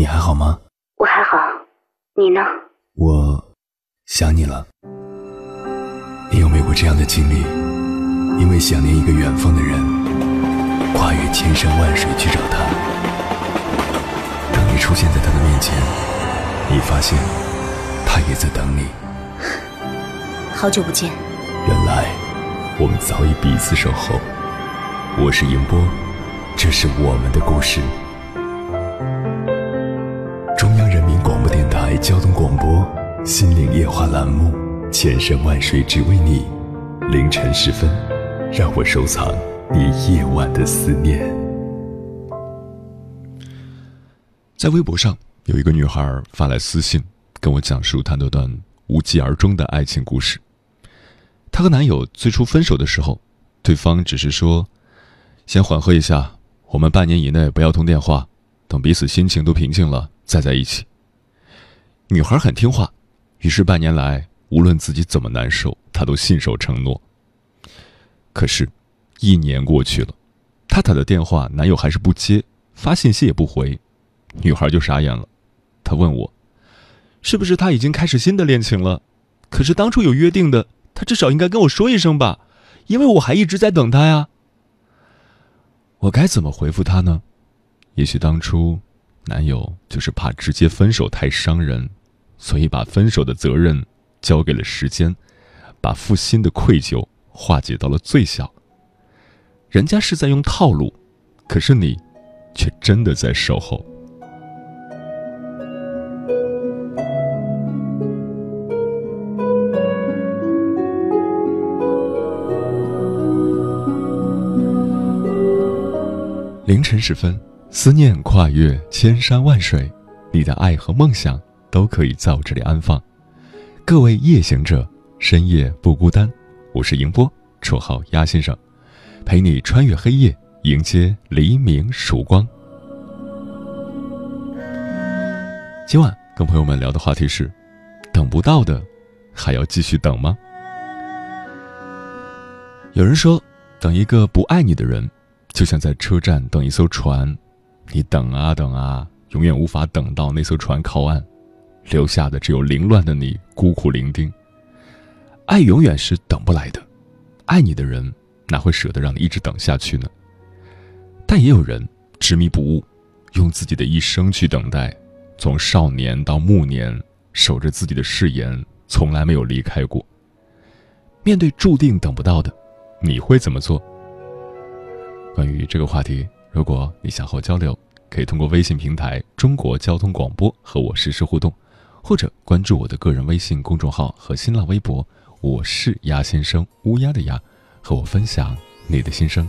你还好吗？我还好，你呢？我想你了。你有没有过这样的经历？因为想念一个远方的人，跨越千山万水去找他。当你出现在他的面前，你发现他也在等你。好久不见。原来我们早已彼此守候。我是迎波，这是我们的故事。交通广播《心灵夜话》栏目，千山万水只为你，凌晨时分，让我收藏你夜晚的思念。在微博上，有一个女孩发来私信，跟我讲述她那段无疾而终的爱情故事。她和男友最初分手的时候，对方只是说：“先缓和一下，我们半年以内不要通电话，等彼此心情都平静了。”再在一起，女孩很听话，于是半年来，无论自己怎么难受，她都信守承诺。可是，一年过去了，她打的电话，男友还是不接，发信息也不回，女孩就傻眼了。她问我，是不是他已经开始新的恋情了？可是当初有约定的，他至少应该跟我说一声吧，因为我还一直在等他呀。我该怎么回复他呢？也许当初。男友就是怕直接分手太伤人，所以把分手的责任交给了时间，把负心的愧疚化解到了最小。人家是在用套路，可是你却真的在守候。凌晨时分。思念跨越千山万水，你的爱和梦想都可以在我这里安放。各位夜行者，深夜不孤单。我是迎波，绰号鸭先生，陪你穿越黑夜，迎接黎明曙光。今晚跟朋友们聊的话题是：等不到的，还要继续等吗？有人说，等一个不爱你的人，就像在车站等一艘船。你等啊等啊，永远无法等到那艘船靠岸，留下的只有凌乱的你，孤苦伶仃。爱永远是等不来的，爱你的人哪会舍得让你一直等下去呢？但也有人执迷不悟，用自己的一生去等待，从少年到暮年，守着自己的誓言，从来没有离开过。面对注定等不到的，你会怎么做？关于这个话题。如果你想和我交流，可以通过微信平台“中国交通广播”和我实时互动，或者关注我的个人微信公众号和新浪微博“我是鸭先生”（乌鸦的鸭），和我分享你的心声。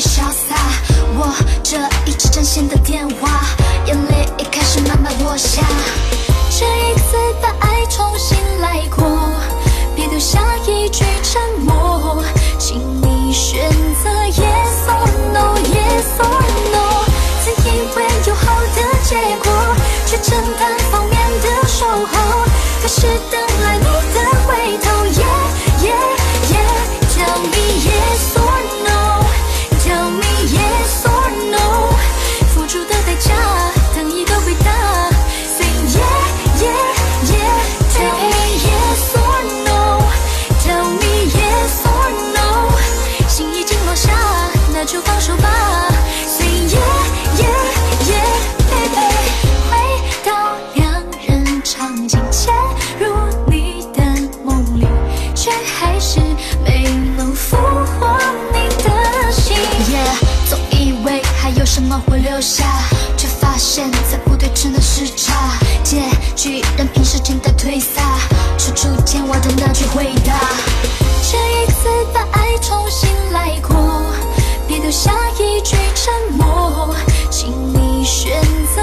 会留回答。这一次把爱重新来过，别留下一句沉默，请你选择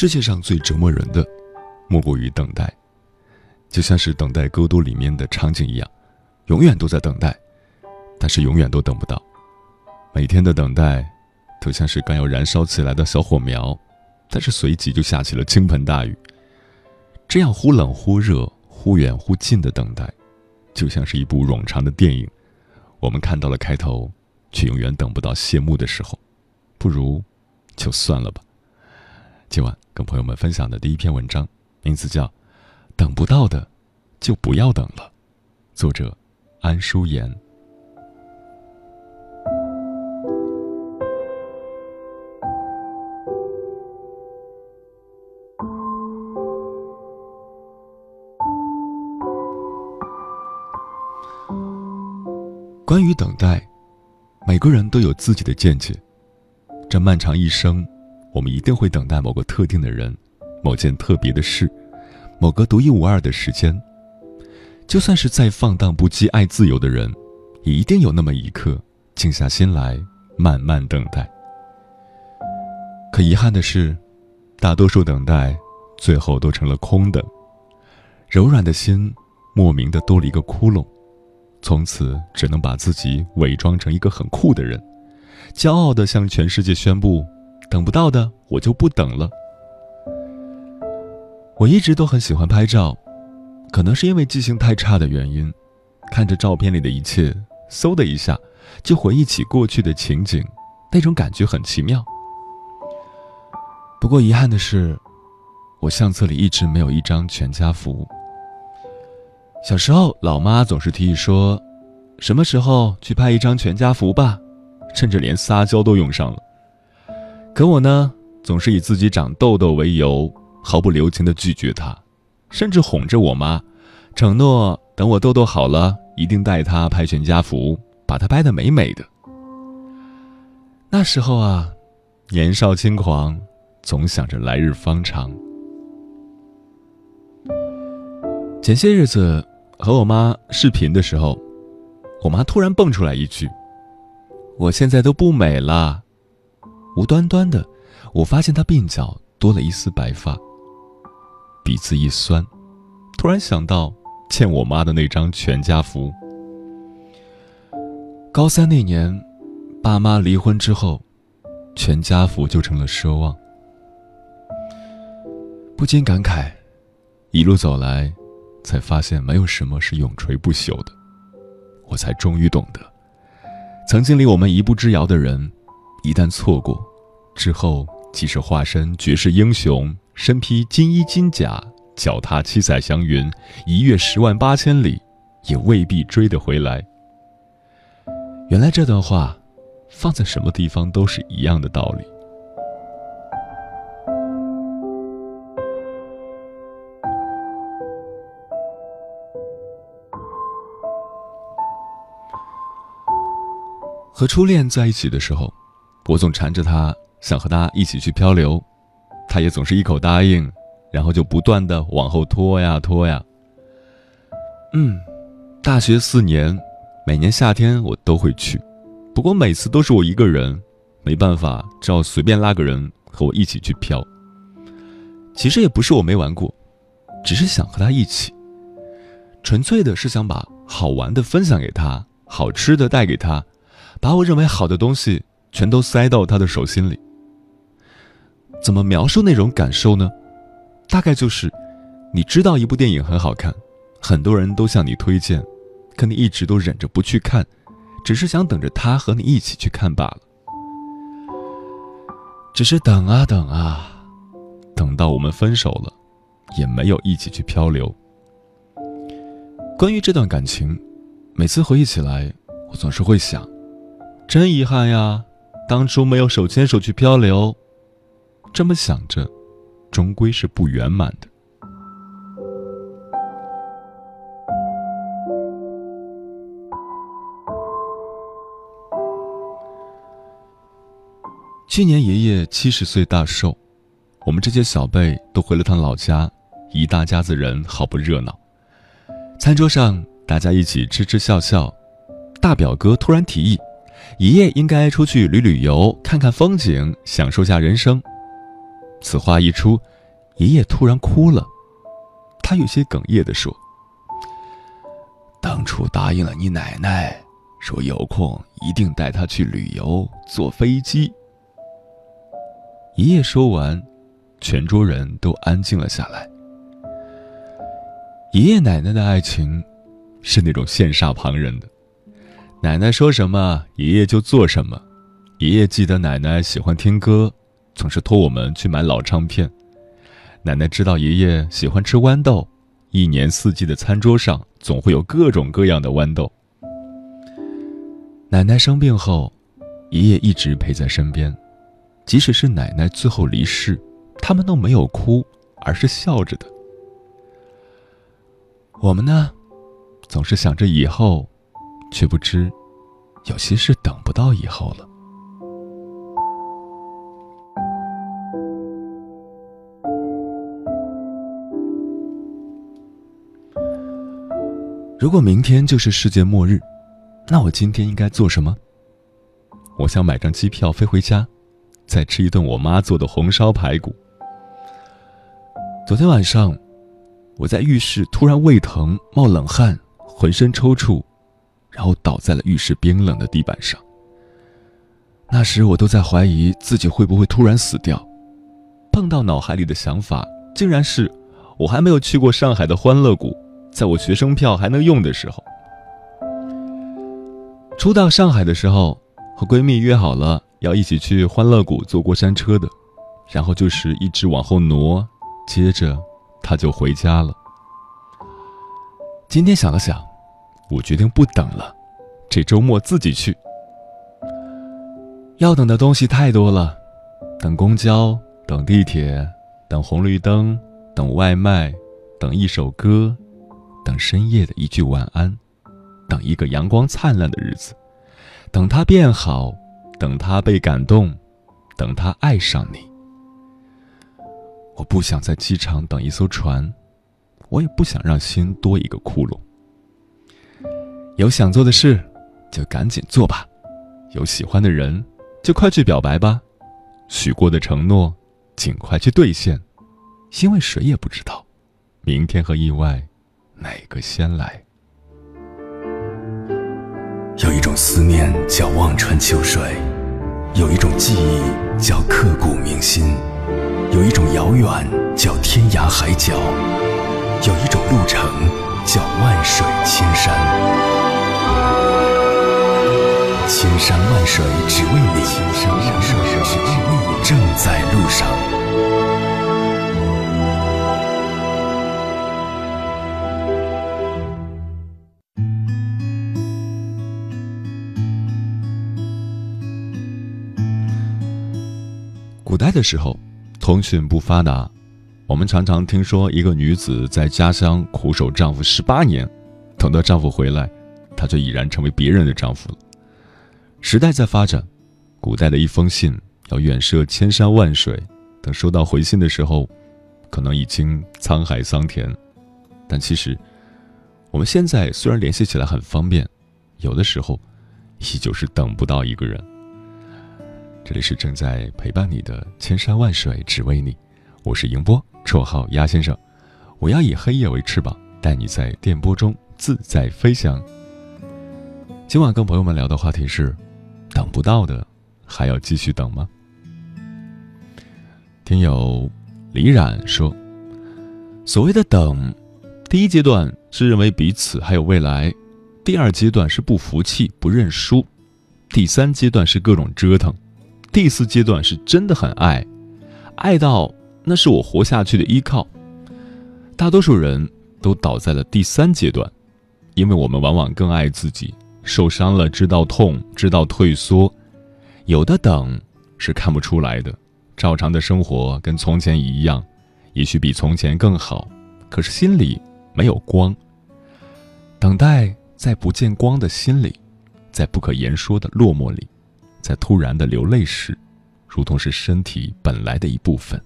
世界上最折磨人的，莫过于等待，就像是等待戈多里面的场景一样，永远都在等待，但是永远都等不到。每天的等待，都像是刚要燃烧起来的小火苗，但是随即就下起了倾盆大雨。这样忽冷忽热、忽远忽近的等待，就像是一部冗长的电影，我们看到了开头，却永远等不到谢幕的时候，不如就算了吧。今晚跟朋友们分享的第一篇文章，名字叫《等不到的就不要等了》，作者安淑妍。关于等待，每个人都有自己的见解。这漫长一生，我们一定会等待某个特定的人，某件特别的事，某个独一无二的时间。就算是再放荡不羁、爱自由的人，也一定有那么一刻，静下心来，慢慢等待。可遗憾的是，大多数等待，最后都成了空的。柔软的心，莫名的多了一个窟窿，从此只能把自己伪装成一个很酷的人，骄傲的向全世界宣布。等不到的，我就不等了。我一直都很喜欢拍照，可能是因为记性太差的原因，看着照片里的一切，嗖的一下就回忆起过去的情景，那种感觉很奇妙。不过遗憾的是，我相册里一直没有一张全家福。小时候，老妈总是提议说：“什么时候去拍一张全家福吧？”甚至连撒娇都用上了。可我呢，总是以自己长痘痘为由，毫不留情地拒绝她，甚至哄着我妈，承诺等我痘痘好了，一定带她拍全家福，把她拍得美美的。那时候啊，年少轻狂，总想着来日方长。前些日子和我妈视频的时候，我妈突然蹦出来一句：“我现在都不美了。”无端端的，我发现他鬓角多了一丝白发。鼻子一酸，突然想到欠我妈的那张全家福。高三那年，爸妈离婚之后，全家福就成了奢望。不禁感慨，一路走来，才发现没有什么是永垂不朽的。我才终于懂得，曾经离我们一步之遥的人，一旦错过，之后即使化身绝世英雄，身披金衣金甲，脚踏七彩祥云，一跃十万八千里，也未必追得回来。原来这段话，放在什么地方都是一样的道理。和初恋在一起的时候，我总缠着他，想和他一起去漂流，他也总是一口答应，然后就不断的往后拖呀拖呀。嗯，大学四年，每年夏天我都会去，不过每次都是我一个人，没办法，只好随便拉个人和我一起去漂。其实也不是我没玩过，只是想和他一起，纯粹的是想把好玩的分享给他，好吃的带给他。把我认为好的东西全都塞到他的手心里。怎么描述那种感受呢？大概就是，你知道一部电影很好看，很多人都向你推荐，可你一直都忍着不去看，只是想等着他和你一起去看罢了。只是等啊等啊，等到我们分手了，也没有一起去漂流。关于这段感情，每次回忆起来，我总是会想。真遗憾呀，当初没有手牵手去漂流。这么想着，终归是不圆满的。去年爷爷七十岁大寿，我们这些小辈都回了趟老家，一大家子人好不热闹。餐桌上，大家一起吃吃笑笑。大表哥突然提议。爷爷应该出去旅旅游，看看风景，享受下人生。此话一出，爷爷突然哭了。他有些哽咽地说：“当初答应了你奶奶，说有空一定带她去旅游，坐飞机。”爷爷说完，全桌人都安静了下来。爷爷奶奶的爱情，是那种羡煞旁人的。奶奶说什么，爷爷就做什么。爷爷记得奶奶喜欢听歌，总是托我们去买老唱片。奶奶知道爷爷喜欢吃豌豆，一年四季的餐桌上总会有各种各样的豌豆。奶奶生病后，爷爷一直陪在身边，即使是奶奶最后离世，他们都没有哭，而是笑着的。我们呢，总是想着以后。却不知，有些事等不到以后了。如果明天就是世界末日，那我今天应该做什么？我想买张机票飞回家，再吃一顿我妈做的红烧排骨。昨天晚上，我在浴室突然胃疼、冒冷汗、浑身抽搐。然后倒在了浴室冰冷的地板上。那时我都在怀疑自己会不会突然死掉，碰到脑海里的想法竟然是，我还没有去过上海的欢乐谷，在我学生票还能用的时候。初到上海的时候，和闺蜜约好了要一起去欢乐谷坐过山车的，然后就是一直往后挪，接着她就回家了。今天想了想。我决定不等了，这周末自己去。要等的东西太多了，等公交，等地铁，等红绿灯，等外卖，等一首歌，等深夜的一句晚安，等一个阳光灿烂的日子，等他变好，等他被感动，等他爱上你。我不想在机场等一艘船，我也不想让心多一个窟窿。有想做的事，就赶紧做吧；有喜欢的人，就快去表白吧；许过的承诺，尽快去兑现，因为谁也不知道，明天和意外，哪个先来。有一种思念叫望穿秋水，有一种记忆叫刻骨铭心，有一种遥远叫天涯海角，有一种路程叫万水千山。千山万水只为你，千山万水只为你，正在路上。古代的时候，通讯不发达，我们常常听说一个女子在家乡苦守丈夫十八年，等到丈夫回来，她就已然成为别人的丈夫了。时代在发展，古代的一封信要远涉千山万水，等收到回信的时候，可能已经沧海桑田。但其实，我们现在虽然联系起来很方便，有的时候，依旧是等不到一个人。这里是正在陪伴你的千山万水只为你，我是迎波，绰号鸭先生。我要以黑夜为翅膀，带你在电波中自在飞翔。今晚跟朋友们聊的话题是：等不到的，还要继续等吗？听友李冉说，所谓的等，第一阶段是认为彼此还有未来，第二阶段是不服气不认输，第三阶段是各种折腾。第四阶段是真的很爱，爱到那是我活下去的依靠。大多数人都倒在了第三阶段，因为我们往往更爱自己，受伤了知道痛，知道退缩。有的等是看不出来的，照常的生活跟从前一样，也许比从前更好，可是心里没有光。等待在不见光的心里，在不可言说的落寞里。在突然的流泪时，如同是身体本来的一部分。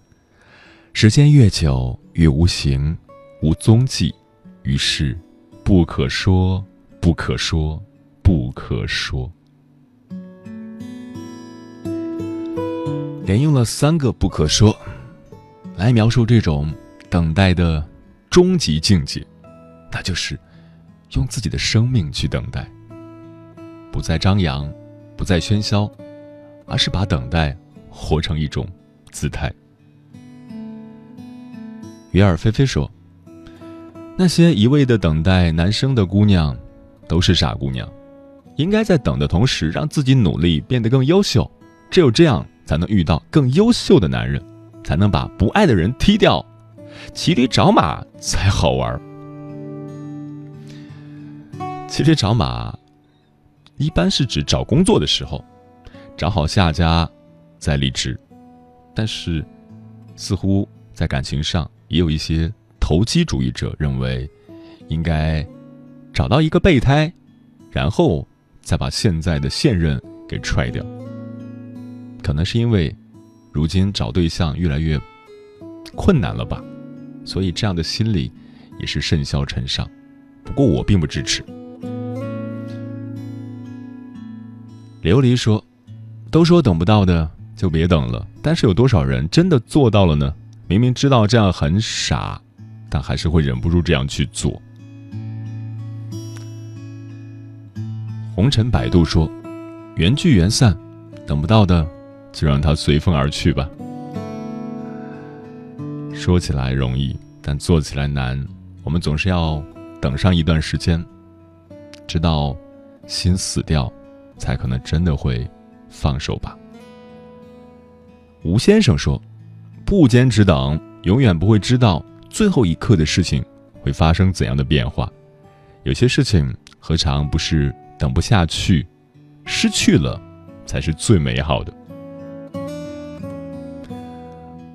时间越久越无形，无踪迹，于是不可说，不可说，不可说。连用了三个“不可说”来描述这种等待的终极境界，那就是用自己的生命去等待，不再张扬。不再喧嚣，而是把等待活成一种姿态。鱼儿菲菲说：“那些一味的等待男生的姑娘，都是傻姑娘。应该在等的同时，让自己努力变得更优秀。只有这样，才能遇到更优秀的男人，才能把不爱的人踢掉。骑驴找马才好玩。骑驴找马。”一般是指找工作的时候，找好下家，再离职。但是，似乎在感情上也有一些投机主义者认为，应该找到一个备胎，然后再把现在的现任给踹掉。可能是因为，如今找对象越来越困难了吧，所以这样的心理也是甚嚣尘上。不过我并不支持。琉璃说：“都说等不到的就别等了，但是有多少人真的做到了呢？明明知道这样很傻，但还是会忍不住这样去做。”红尘摆渡说：“缘聚缘散，等不到的就让它随风而去吧。”说起来容易，但做起来难。我们总是要等上一段时间，直到心死掉。才可能真的会放手吧。吴先生说：“不坚持等，永远不会知道最后一刻的事情会发生怎样的变化。有些事情何尝不是等不下去，失去了才是最美好的。”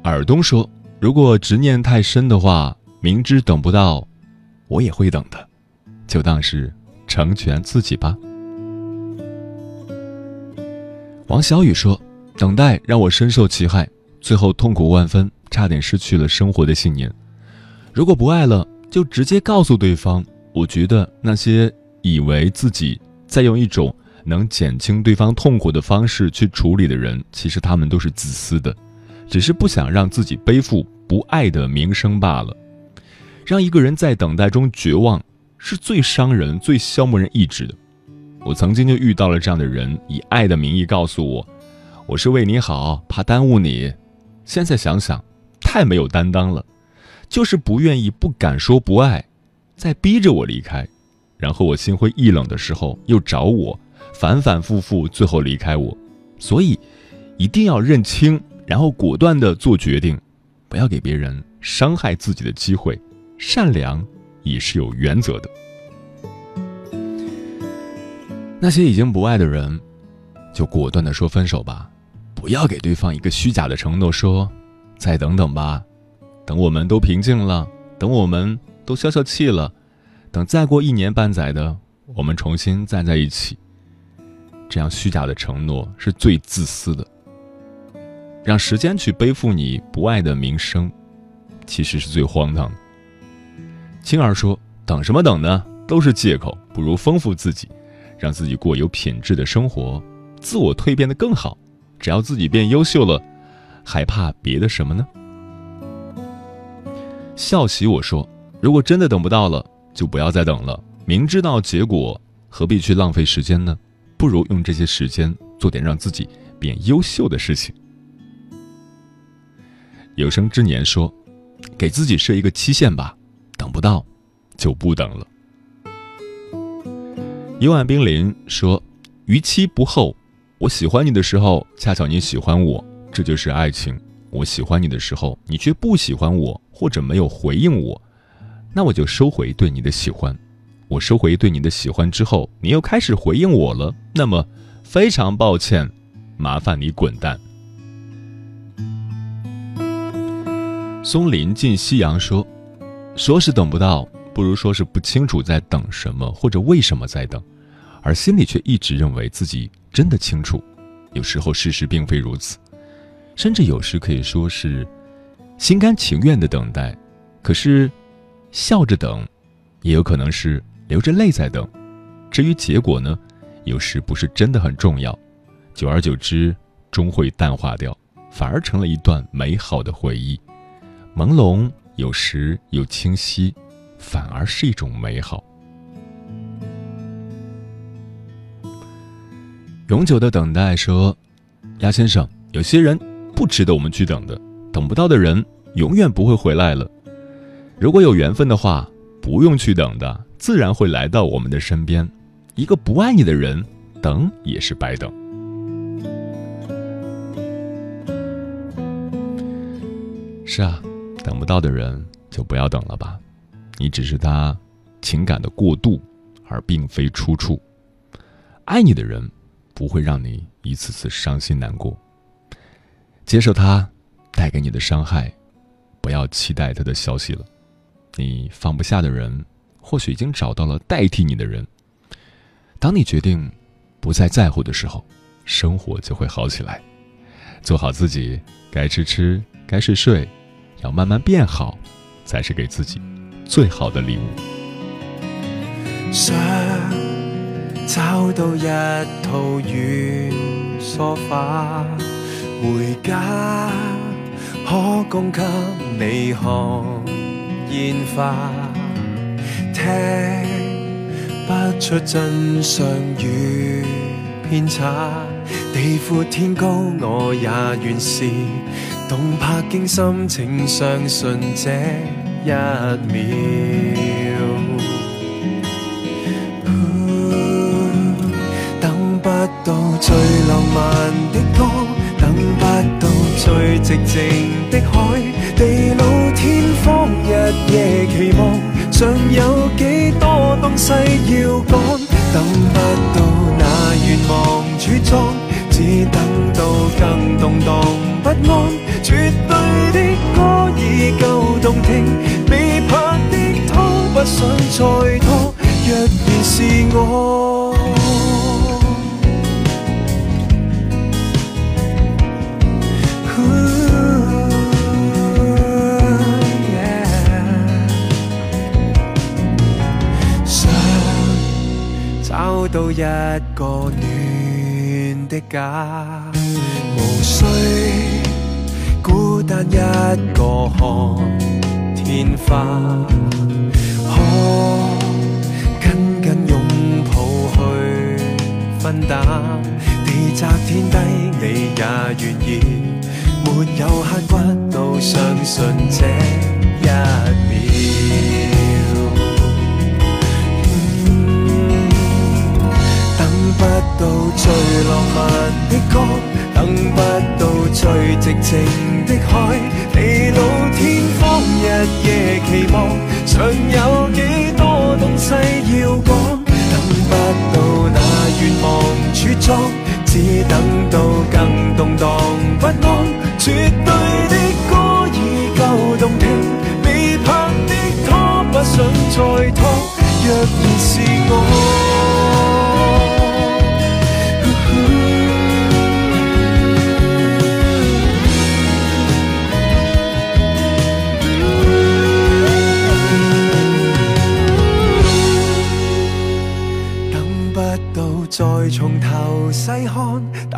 尔东说：“如果执念太深的话，明知等不到，我也会等的，就当是成全自己吧。”王小雨说：“等待让我深受其害，最后痛苦万分，差点失去了生活的信念。如果不爱了，就直接告诉对方，我觉得那些以为自己在用一种能减轻对方痛苦的方式去处理的人，其实他们都是自私的，只是不想让自己背负不爱的名声罢了。让一个人在等待中绝望，是最伤人、最消磨人意志的。我曾经就遇到了这样的人，以爱的名义告诉我，我是为你好，怕耽误你。现在想想，太没有担当了，就是不愿意、不敢说不爱，在逼着我离开。然后我心灰意冷的时候又找我，反反复复，最后离开我。所以，一定要认清，然后果断的做决定，不要给别人伤害自己的机会。善良也是有原则的。那些已经不爱的人，就果断的说分手吧，不要给对方一个虚假的承诺，说再等等吧，等我们都平静了，等我们都消消气了，等再过一年半载的，我们重新站在一起。这样虚假的承诺是最自私的，让时间去背负你不爱的名声，其实是最荒唐的。青儿说：“等什么等呢？都是借口，不如丰富自己。”让自己过有品质的生活，自我蜕变的更好。只要自己变优秀了，还怕别的什么呢？笑喜我说：“如果真的等不到了，就不要再等了。明知道结果，何必去浪费时间呢？不如用这些时间做点让自己变优秀的事情。”有生之年说：“给自己设一个期限吧，等不到，就不等了。”一碗冰凌说：“逾期不候，我喜欢你的时候，恰巧你喜欢我，这就是爱情。我喜欢你的时候，你却不喜欢我，或者没有回应我，那我就收回对你的喜欢。我收回对你的喜欢之后，你又开始回应我了，那么非常抱歉，麻烦你滚蛋。”松林进夕阳说：“说是等不到。”不如说是不清楚在等什么，或者为什么在等，而心里却一直认为自己真的清楚。有时候事实并非如此，甚至有时可以说是心甘情愿的等待。可是笑着等，也有可能是流着泪在等。至于结果呢，有时不是真的很重要。久而久之，终会淡化掉，反而成了一段美好的回忆，朦胧有时又清晰。反而是一种美好。永久的等待说：“鸭先生，有些人不值得我们去等的，等不到的人永远不会回来了。如果有缘分的话，不用去等的，自然会来到我们的身边。一个不爱你的人，等也是白等。是啊，等不到的人就不要等了吧。”你只是他情感的过渡，而并非出处。爱你的人不会让你一次次伤心难过。接受他带给你的伤害，不要期待他的消息了。你放不下的人，或许已经找到了代替你的人。当你决定不再在乎的时候，生活就会好起来。做好自己，该吃吃，该睡睡，要慢慢变好，才是给自己。最好的礼物。找到一套软梳化，回家可供给你看烟花，听不出真相与偏差，地阔天高我也愿是，动魄惊心，请相信这。一秒，最浪漫的歌，等不到最寂静的海，地老天荒，日夜期望，尚有几多东西要赶？等不到那愿望主装，只等到更动荡不安，绝对的歌已够动听。未拍的拖不想再拖，若然是我。到一个暖的家，无需孤单一个看天花，可紧紧拥抱去分担。地窄天低，你也愿意，没有刻骨都相信这一面。最浪漫的歌，等不到最寂静的海，地老天荒，日夜期望，尚有几多东西要讲？等不到那愿望茁壮，只等到更动荡不安。绝对的歌已够动听，未拍的拖不想再拖，若然是我。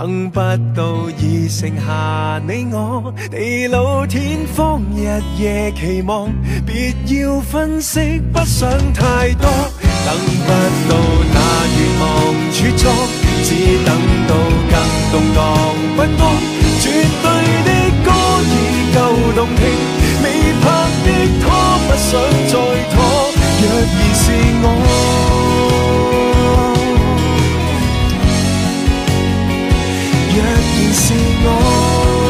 等不到已剩下你我，地老天荒，日夜期望，別要分析，不想太多，等不到那願望茁壯，只等到更動盪不安，絕對的歌已夠動聽，未拍的拖不想再拖，若然是我。仍是我。